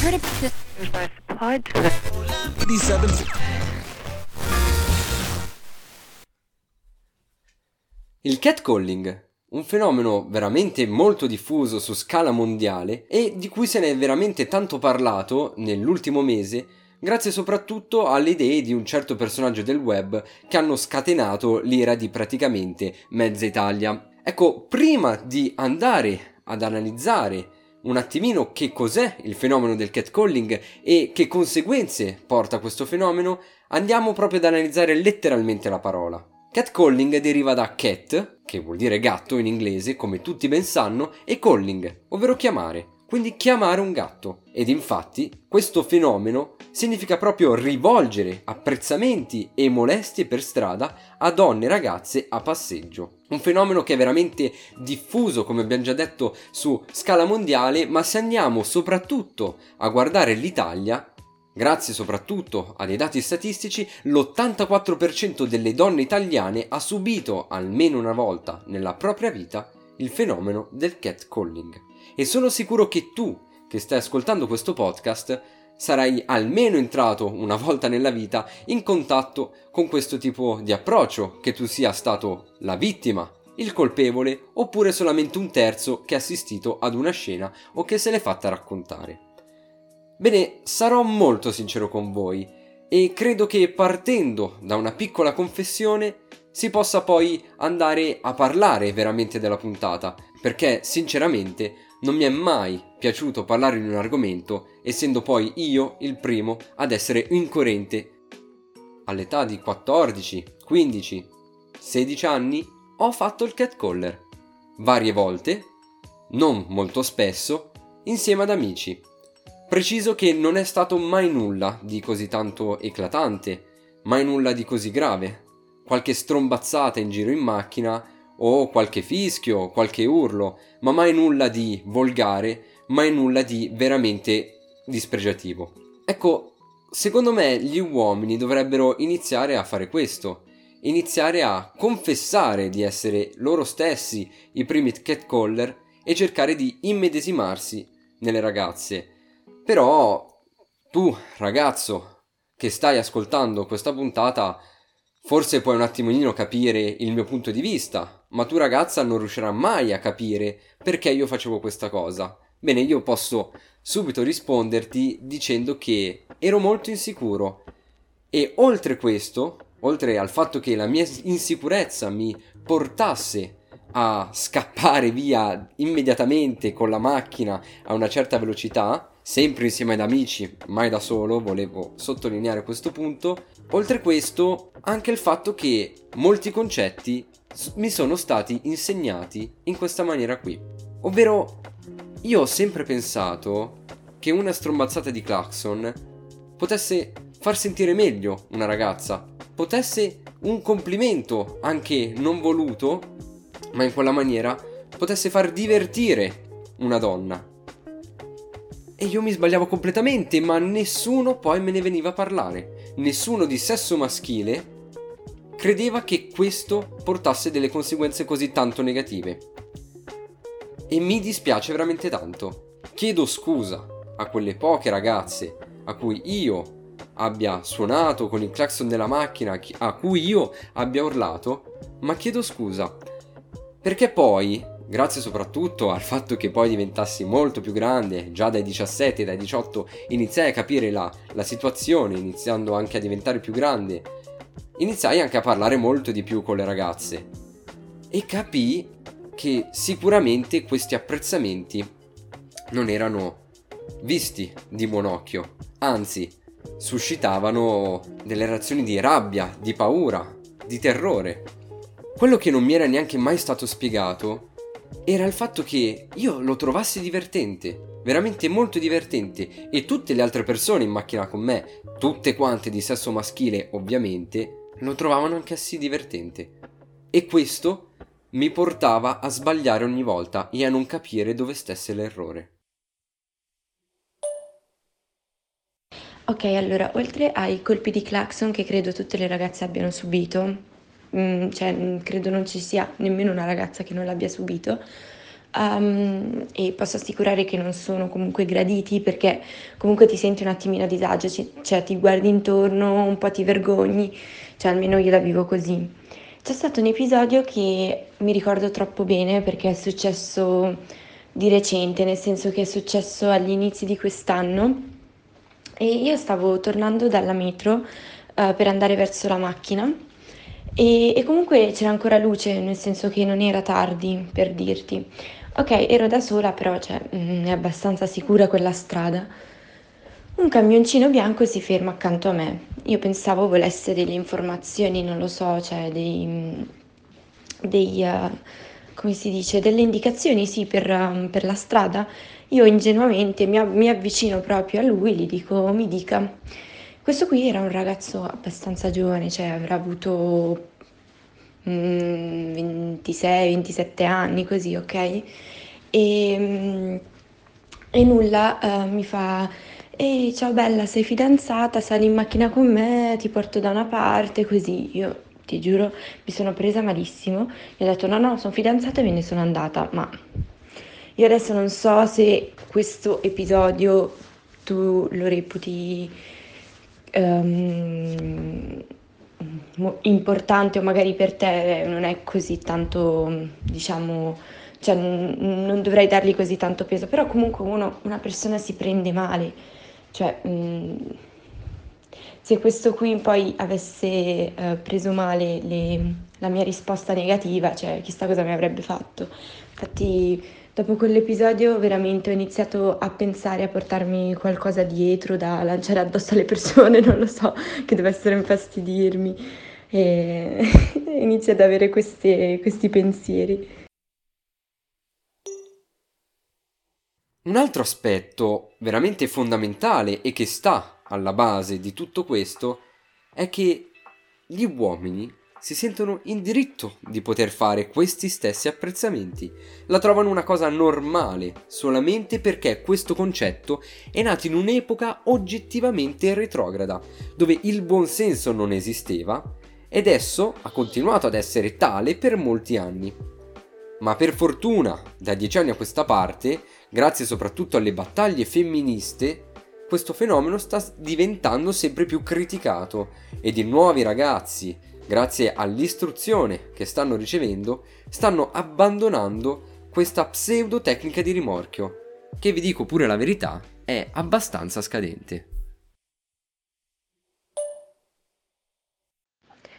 heard about this? I supplied to the 87 Il catcalling, un fenomeno veramente molto diffuso su scala mondiale e di cui se ne è veramente tanto parlato nell'ultimo mese, grazie soprattutto alle idee di un certo personaggio del web che hanno scatenato l'ira di praticamente mezza Italia. Ecco, prima di andare ad analizzare un attimino che cos'è il fenomeno del catcalling e che conseguenze porta questo fenomeno, andiamo proprio ad analizzare letteralmente la parola. Catcalling deriva da cat, che vuol dire gatto in inglese, come tutti ben sanno, e calling, ovvero chiamare, quindi chiamare un gatto. Ed infatti questo fenomeno significa proprio rivolgere apprezzamenti e molestie per strada a donne e ragazze a passeggio. Un fenomeno che è veramente diffuso, come abbiamo già detto, su scala mondiale, ma se andiamo soprattutto a guardare l'Italia, Grazie soprattutto a dei dati statistici, l'84% delle donne italiane ha subito almeno una volta nella propria vita il fenomeno del catcalling. E sono sicuro che tu, che stai ascoltando questo podcast, sarai almeno entrato una volta nella vita in contatto con questo tipo di approccio, che tu sia stato la vittima, il colpevole oppure solamente un terzo che ha assistito ad una scena o che se l'è fatta raccontare. Bene, sarò molto sincero con voi e credo che partendo da una piccola confessione si possa poi andare a parlare veramente della puntata, perché sinceramente non mi è mai piaciuto parlare di un argomento, essendo poi io il primo ad essere incoerente. All'età di 14, 15, 16 anni ho fatto il catcaller. Varie volte, non molto spesso, insieme ad amici. Preciso che non è stato mai nulla di così tanto eclatante, mai nulla di così grave. Qualche strombazzata in giro in macchina, o qualche fischio, qualche urlo, ma mai nulla di volgare, mai nulla di veramente dispregiativo. Ecco, secondo me gli uomini dovrebbero iniziare a fare questo, iniziare a confessare di essere loro stessi i primi catcaller e cercare di immedesimarsi nelle ragazze però tu, ragazzo, che stai ascoltando questa puntata, forse puoi un attimino capire il mio punto di vista, ma tu ragazza non riuscirai mai a capire perché io facevo questa cosa. Bene, io posso subito risponderti dicendo che ero molto insicuro e oltre questo, oltre al fatto che la mia insicurezza mi portasse a scappare via immediatamente con la macchina a una certa velocità, sempre insieme ad amici, mai da solo, volevo sottolineare questo punto. Oltre questo, anche il fatto che molti concetti mi sono stati insegnati in questa maniera qui. Ovvero, io ho sempre pensato che una strombazzata di clacson potesse far sentire meglio una ragazza, potesse un complimento, anche non voluto, ma in quella maniera, potesse far divertire una donna. E io mi sbagliavo completamente, ma nessuno poi me ne veniva a parlare. Nessuno di sesso maschile credeva che questo portasse delle conseguenze così tanto negative. E mi dispiace veramente tanto. Chiedo scusa a quelle poche ragazze a cui io abbia suonato con il clacson della macchina, a cui io abbia urlato, ma chiedo scusa. Perché poi grazie soprattutto al fatto che poi diventassi molto più grande, già dai 17, dai 18 iniziai a capire la, la situazione, iniziando anche a diventare più grande, iniziai anche a parlare molto di più con le ragazze e capii che sicuramente questi apprezzamenti non erano visti di buon occhio, anzi suscitavano delle reazioni di rabbia, di paura, di terrore. Quello che non mi era neanche mai stato spiegato era il fatto che io lo trovassi divertente, veramente molto divertente, e tutte le altre persone in macchina con me, tutte quante di sesso maschile ovviamente, lo trovavano anch'essi divertente. E questo mi portava a sbagliare ogni volta e a non capire dove stesse l'errore. Ok, allora, oltre ai colpi di clacson che credo tutte le ragazze abbiano subito, mm, cioè mm, credo non ci sia nemmeno una ragazza che non l'abbia subito, Um, e posso assicurare che non sono comunque graditi perché comunque ti senti un attimino a disagio, cioè ti guardi intorno, un po' ti vergogni, cioè almeno io la vivo così. C'è stato un episodio che mi ricordo troppo bene perché è successo di recente, nel senso che è successo agli inizi di quest'anno e io stavo tornando dalla metro uh, per andare verso la macchina e, e comunque c'era ancora luce, nel senso che non era tardi per dirti. Ok, ero da sola, però cioè, mh, mm, è abbastanza sicura quella strada. Un camioncino bianco si ferma accanto a me. Io pensavo volesse delle informazioni, non lo so, cioè dei, mm, dei uh, come si dice, delle indicazioni, sì, per, um, per la strada. Io ingenuamente mi, mi avvicino proprio a lui, gli dico, mi dica. Questo qui era un ragazzo abbastanza giovane, cioè avrà avuto 26-27 anni, così, ok? E, mm, e nulla, uh, mi fa, ehi ciao bella, sei fidanzata, sali in macchina con me, ti porto da una parte, così. Io ti giuro, mi sono presa malissimo. Gli ho detto no, no, sono fidanzata e me ne sono andata, ma io adesso non so se questo episodio tu lo reputi um, importante o magari per te non è così tanto, diciamo, cioè non dovrei dargli così tanto peso, però comunque uno, una persona si prende male, cioè mh, se questo qui poi avesse eh, preso male le, la mia risposta negativa, cioè chissà cosa mi avrebbe fatto. Infatti dopo quell'episodio veramente ho iniziato a pensare a portarmi qualcosa dietro da lanciare addosso alle persone, non lo so, che dovessero infastidirmi e inizio ad avere queste, questi pensieri. Un altro aspetto veramente fondamentale e che sta alla base di tutto questo è che gli uomini si sentono in diritto di poter fare questi stessi apprezzamenti. La trovano una cosa normale solamente perché questo concetto è nato in un'epoca oggettivamente retrograda, dove il buonsenso non esisteva ed esso ha continuato ad essere tale per molti anni. Ma per fortuna, da dieci anni a questa parte, grazie soprattutto alle battaglie femministe, questo fenomeno sta diventando sempre più criticato ed i nuovi ragazzi, grazie all'istruzione che stanno ricevendo, stanno abbandonando questa pseudo tecnica di rimorchio, che vi dico pure la verità, è abbastanza scadente.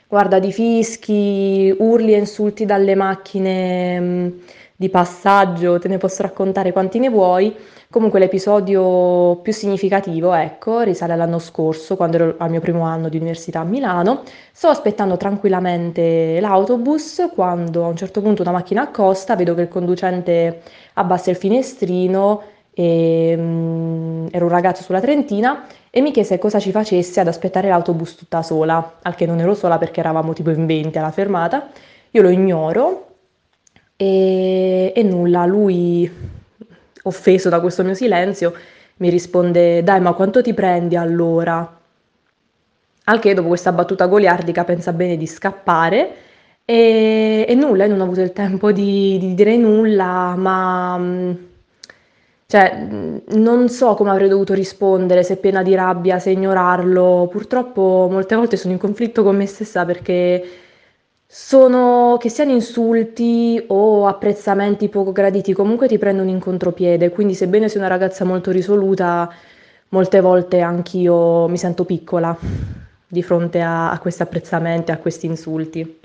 Guarda, di fischi, urli e insulti dalle macchine di passaggio, te ne posso raccontare quanti ne vuoi. Comunque l'episodio più significativo, ecco, risale all'anno scorso, quando ero al mio primo anno di università a Milano. Sto aspettando tranquillamente l'autobus quando a un certo punto una macchina accosta, vedo che il conducente abbassa il finestrino e, um, ero un ragazzo sulla Trentina e mi chiese cosa ci facesse ad aspettare l'autobus tutta sola, al che non ero sola perché eravamo tipo in 20 alla fermata. Io lo ignoro e, e nulla, lui, offeso da questo mio silenzio, mi risponde: Dai, ma quanto ti prendi allora? Al che dopo questa battuta goliardica pensa bene di scappare. E, e nulla, non ho avuto il tempo di, di dire nulla, ma cioè, non so come avrei dovuto rispondere, se pena di rabbia, se ignorarlo. Purtroppo molte volte sono in conflitto con me stessa perché sono, che siano insulti o apprezzamenti poco graditi, comunque ti prendono in contropiede. Quindi, sebbene sia una ragazza molto risoluta, molte volte anch'io mi sento piccola di fronte a, a questi apprezzamenti, a questi insulti.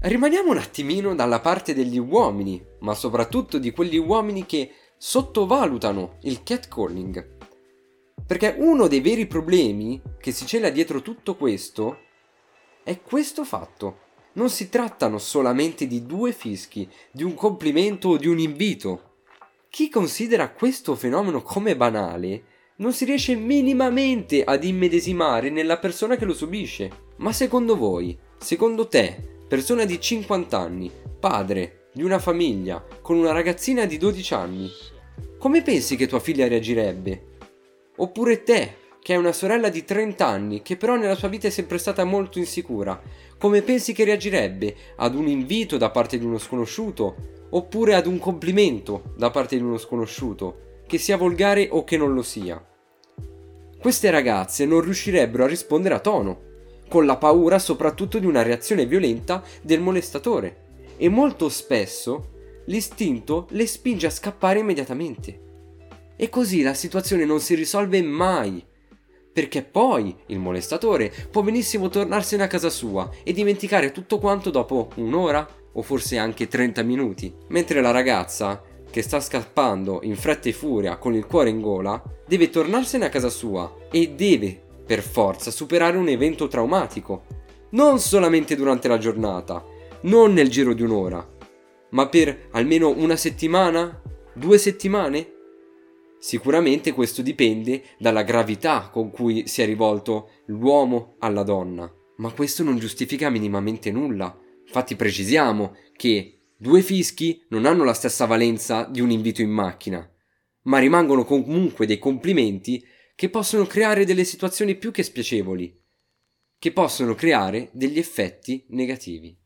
Rimaniamo un attimino dalla parte degli uomini, ma soprattutto di quegli uomini che sottovalutano il catcalling. Perché uno dei veri problemi che si cela dietro tutto questo è questo fatto. Non si trattano solamente di due fischi, di un complimento o di un invito. Chi considera questo fenomeno come banale non si riesce minimamente ad immedesimare nella persona che lo subisce. Ma secondo voi, secondo te, persona di 50 anni, padre di una famiglia, con una ragazzina di 12 anni, come pensi che tua figlia reagirebbe? Oppure te, che è una sorella di 30 anni, che però nella sua vita è sempre stata molto insicura. Come pensi che reagirebbe ad un invito da parte di uno sconosciuto, oppure ad un complimento da parte di uno sconosciuto, che sia volgare o che non lo sia? Queste ragazze non riuscirebbero a rispondere a tono, con la paura soprattutto di una reazione violenta del molestatore, e molto spesso l'istinto le spinge a scappare immediatamente. E così la situazione non si risolve mai perché poi il molestatore può benissimo tornarsene a casa sua e dimenticare tutto quanto dopo un'ora o forse anche 30 minuti, mentre la ragazza, che sta scappando in fretta e furia con il cuore in gola, deve tornarsene a casa sua e deve, per forza, superare un evento traumatico, non solamente durante la giornata, non nel giro di un'ora, ma per almeno una settimana, due settimane, Sicuramente questo dipende dalla gravità con cui si è rivolto l'uomo alla donna, ma questo non giustifica minimamente nulla. Infatti precisiamo che due fischi non hanno la stessa valenza di un invito in macchina, ma rimangono comunque dei complimenti che possono creare delle situazioni più che spiacevoli, che possono creare degli effetti negativi.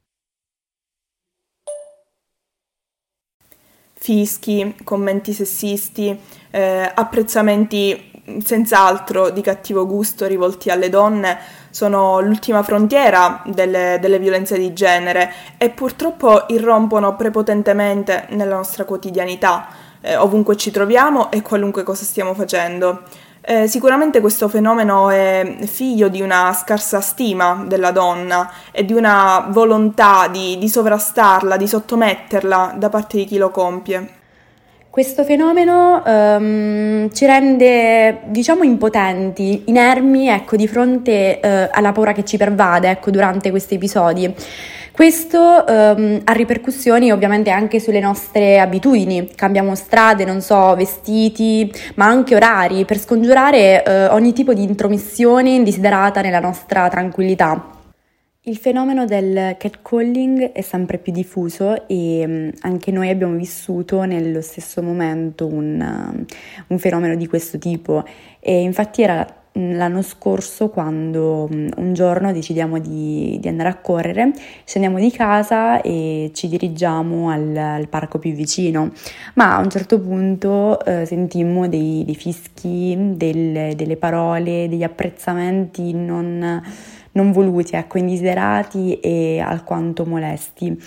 Fischi, commenti sessisti, eh, apprezzamenti senz'altro di cattivo gusto rivolti alle donne sono l'ultima frontiera delle, delle, violenze di genere e purtroppo irrompono prepotentemente nella nostra quotidianità, eh, ovunque ci troviamo e qualunque cosa stiamo facendo. Eh, sicuramente questo fenomeno è figlio di una scarsa stima della donna e di una volontà di, di sovrastarla, di sottometterla da parte di chi lo compie. Questo fenomeno um, ci rende, diciamo, impotenti, inermi, ecco, di fronte uh, alla paura che ci pervade, ecco, durante questi episodi. Questo um, ha ripercussioni ovviamente anche sulle nostre abitudini, cambiamo strade, non so, vestiti, ma anche orari, per scongiurare uh, ogni tipo di intromissione indesiderata nella nostra tranquillità. Il fenomeno del catcalling è sempre più diffuso e mm, anche noi abbiamo vissuto nello stesso momento un, mm, un fenomeno di questo tipo e infatti era l'anno scorso quando un giorno decidiamo di, di, andare a correre, scendiamo di casa e ci dirigiamo al, al parco più vicino, ma a un certo punto eh, sentimmo dei, dei fischi, del, delle parole, degli apprezzamenti non non voluti, ecco, indesiderati e alquanto molesti.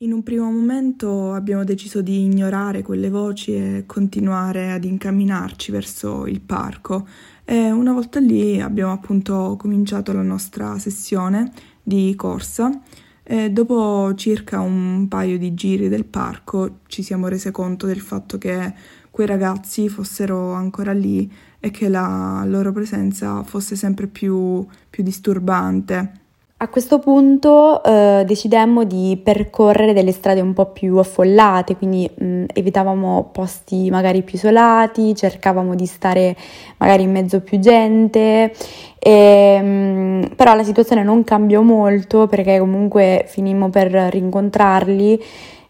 In un primo momento abbiamo deciso di ignorare quelle voci e continuare ad incamminarci verso il parco e una volta lì abbiamo appunto cominciato la nostra sessione di corsa e dopo circa un paio di giri del parco ci siamo rese conto del fatto che quei ragazzi fossero ancora lì e che la loro presenza fosse sempre più, più disturbante. A questo punto eh, decidemmo di percorrere delle strade un po' più affollate, quindi mh, evitavamo posti magari più isolati, cercavamo di stare magari in mezzo a più gente, e, mh, però la situazione non cambiò molto perché comunque finimmo per rincontrarli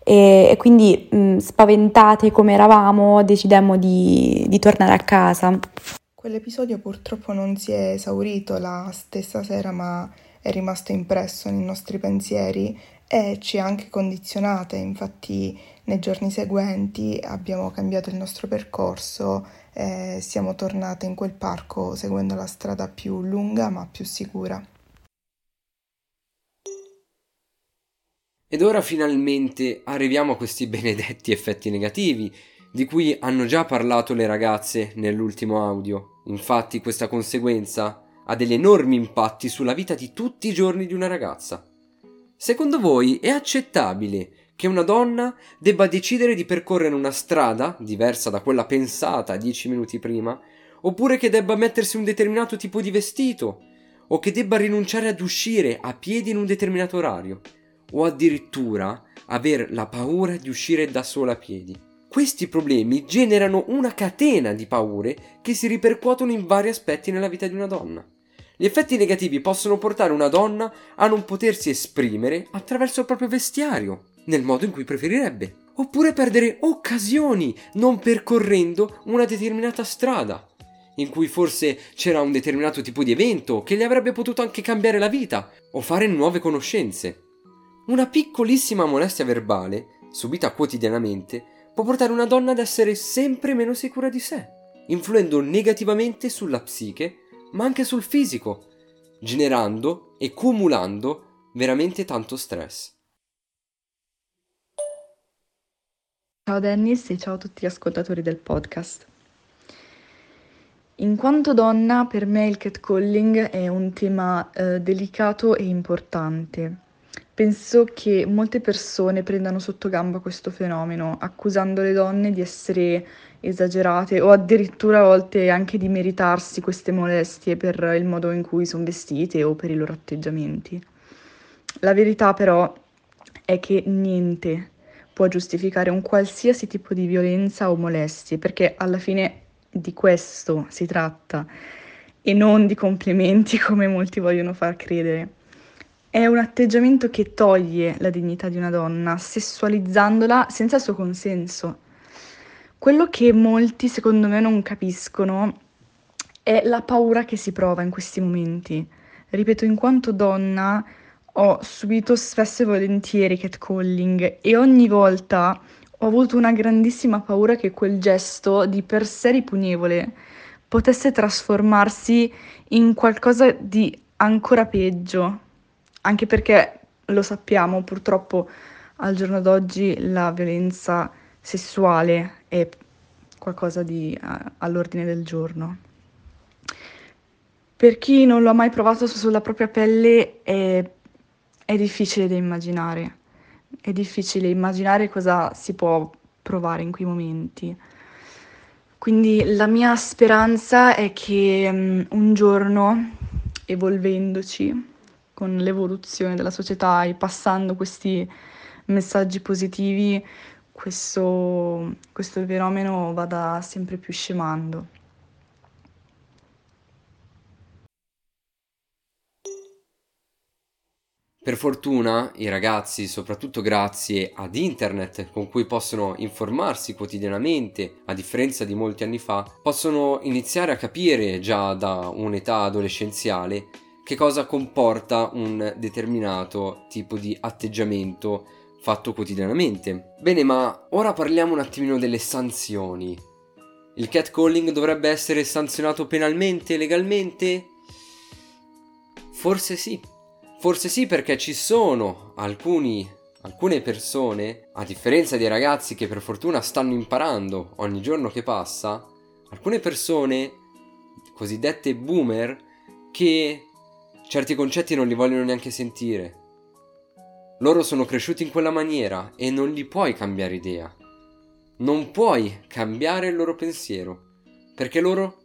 e, e quindi mh, spaventate come eravamo decidemmo di, di tornare a casa. Quell'episodio purtroppo non si è esaurito la stessa sera ma è rimasto impresso nei nostri pensieri e ci ha anche condizionate, infatti nei giorni seguenti abbiamo cambiato il nostro percorso e siamo tornate in quel parco seguendo la strada più lunga ma più sicura. Ed ora finalmente arriviamo a questi benedetti effetti negativi, di cui hanno già parlato le ragazze nell'ultimo audio. Infatti questa conseguenza ha degli enormi impatti sulla vita di tutti i giorni di una ragazza. Secondo voi è accettabile che una donna debba decidere di percorrere una strada diversa da quella pensata dieci minuti prima, oppure che debba mettersi un determinato tipo di vestito, o che debba rinunciare ad uscire a piedi in un determinato orario? o addirittura aver la paura di uscire da sola a piedi. Questi problemi generano una catena di paure che si ripercuotono in vari aspetti nella vita di una donna. Gli effetti negativi possono portare una donna a non potersi esprimere attraverso il proprio vestiario, nel modo in cui preferirebbe, oppure perdere occasioni non percorrendo una determinata strada. in cui forse c'era un determinato tipo di evento che gli avrebbe potuto anche cambiare la vita o fare nuove conoscenze. Una piccolissima molestia verbale, subita quotidianamente, può portare una donna ad essere sempre meno sicura di sé, influendo negativamente sulla psiche, ma anche sul fisico, generando e cumulando veramente tanto stress. Ciao Dennis e ciao a tutti gli ascoltatori del podcast. In quanto donna, per me il catcalling è un tema eh, delicato e importante. Penso che molte persone prendano sotto gamba questo fenomeno, accusando le donne di essere esagerate o addirittura a volte anche di meritarsi queste molestie per il modo in cui sono vestite o per i loro atteggiamenti. La verità però è che niente può giustificare un qualsiasi tipo di violenza o molestie, perché alla fine di questo si tratta e non di complimenti come molti vogliono far credere. È un atteggiamento che toglie la dignità di una donna, sessualizzandola senza il suo consenso. Quello che molti secondo me non capiscono è la paura che si prova in questi momenti. Ripeto, in quanto donna ho subito spesso e volentieri catcalling e ogni volta ho avuto una grandissima paura che quel gesto, di per sé ripugnevole, potesse trasformarsi in qualcosa di ancora peggio, anche perché lo sappiamo, purtroppo al giorno d'oggi la violenza sessuale è qualcosa di uh, all'ordine del giorno. Per chi non lo ha mai provato sulla propria pelle è, è difficile da immaginare è difficile immaginare cosa si può provare in quei momenti. Quindi la mia speranza è che um, un giorno, evolvendoci con l'evoluzione della società e passando questi messaggi positivi, questo, questo fenomeno vada sempre più scemando. Per fortuna i ragazzi, soprattutto grazie ad internet con cui possono informarsi quotidianamente, a differenza di molti anni fa, possono iniziare a capire già da un'età adolescenziale che cosa comporta un determinato tipo di atteggiamento fatto quotidianamente. Bene, ma ora parliamo un attimino delle sanzioni. Il catcalling dovrebbe essere sanzionato penalmente, legalmente? Forse sì. Forse sì perché ci sono alcuni, alcune persone, a differenza dei ragazzi che per fortuna stanno imparando ogni giorno che passa, alcune persone, cosiddette boomer, che certi concetti non li vogliono neanche sentire. Loro sono cresciuti in quella maniera e non gli puoi cambiare idea. Non puoi cambiare il loro pensiero, perché loro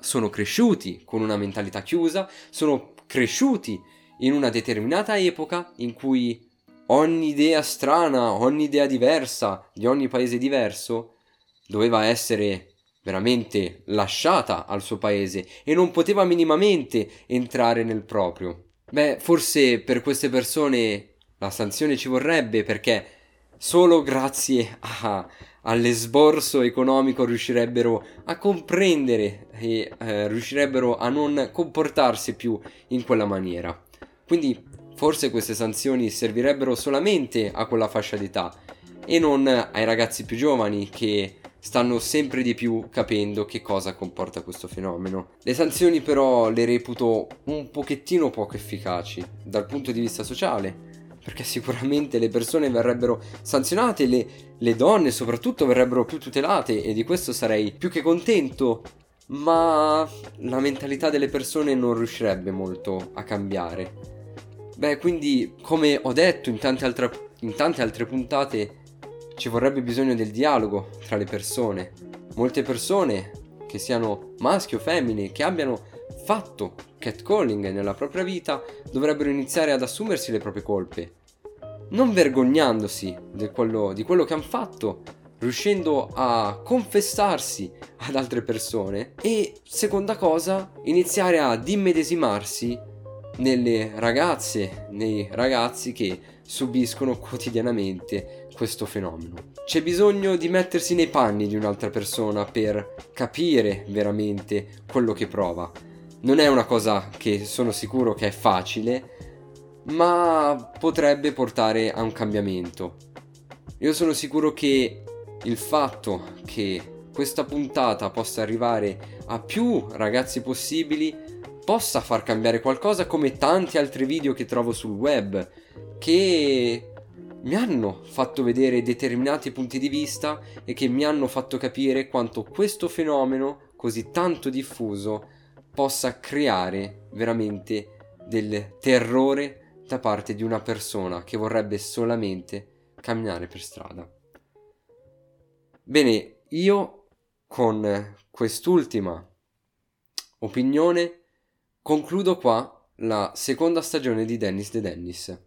sono cresciuti con una mentalità chiusa, sono cresciuti in una determinata epoca in cui ogni idea strana, ogni idea diversa di ogni paese diverso doveva essere veramente lasciata al suo paese e non poteva minimamente entrare nel proprio. Beh, forse per queste persone la sanzione ci vorrebbe perché solo grazie a, all'esborso economico riuscirebbero a comprendere e eh, riuscirebbero a non comportarsi più in quella maniera. Quindi forse queste sanzioni servirebbero solamente a quella fascia d'età e non ai ragazzi più giovani che stanno sempre di più capendo che cosa comporta questo fenomeno. Le sanzioni però le reputo un pochettino poco efficaci dal punto di vista sociale, perché sicuramente le persone verrebbero sanzionate, le, le donne soprattutto verrebbero più tutelate e di questo sarei più che contento, ma la mentalità delle persone non riuscirebbe molto a cambiare. Beh, quindi, come ho detto in tante, altre, in tante altre puntate, ci vorrebbe bisogno del dialogo tra le persone. Molte persone, che siano maschi o femmine, che abbiano fatto catcalling nella propria vita, dovrebbero iniziare ad assumersi le proprie colpe. Non vergognandosi quello, di quello che hanno fatto, riuscendo a confessarsi ad altre persone e, seconda cosa, iniziare ad immedesimarsi nelle ragazze, nei ragazzi che subiscono quotidianamente questo fenomeno. c'è bisogno di mettersi nei panni di un'altra persona per capire veramente quello che prova. Non è una cosa che sono sicuro che è facile, ma potrebbe portare a un cambiamento. Io sono sicuro che il fatto che questa puntata possa arrivare a più ragazzi possibili possa far cambiare qualcosa come tanti altri video che trovo sul web che mi hanno fatto vedere determinati punti di vista e che mi hanno fatto capire quanto questo fenomeno così tanto diffuso possa creare veramente del terrore da parte di una persona che vorrebbe solamente camminare per strada. Bene, io con quest'ultima opinione concludo qua la seconda stagione di Dennis the Dennis.